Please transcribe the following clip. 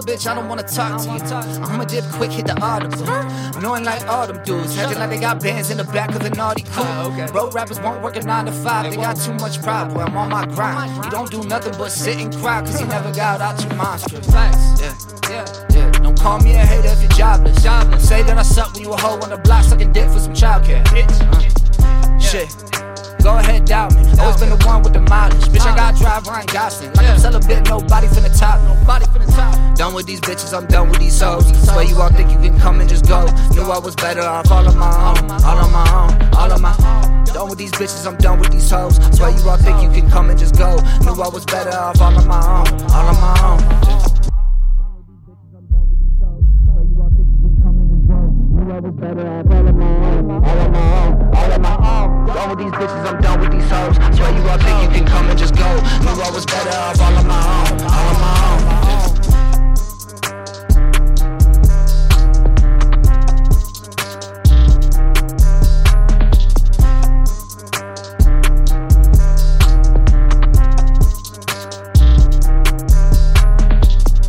Little bitch, I don't wanna talk to you. I'ma dip quick, hit the autumn. Knowing like all them dudes, acting like they got bands in the back of the naughty coupe. Road rappers won't work a nine to five, they got too much pride. Boy, I'm on my grind. You don't do nothing but sit and cry, cause you never got out your monstrous. Yeah, yeah, yeah. Don't call me a hater if you're jobless. jobless. Say that I suck when you a hoe on the block sucking dick for some childcare. Uh, shit. Go ahead, doubt me. Always been the one with the mileage. Bitch, I got drive Ryan Gosling. Like I'm celibate, nobody finna top. Nobody finna top. Done with these bitches, I'm done with these hoes. Swear you all think you can come and just go. Knew I was better off all on my own. All on my own. All on my own. Done with these bitches, I'm done with these hoes. Swear you all think you can come and just go. Knew I was better off all on my own. All on my own. All on my own, all on my own, all on my own. Done with these bitches, I'm done with these hoes. Swear you all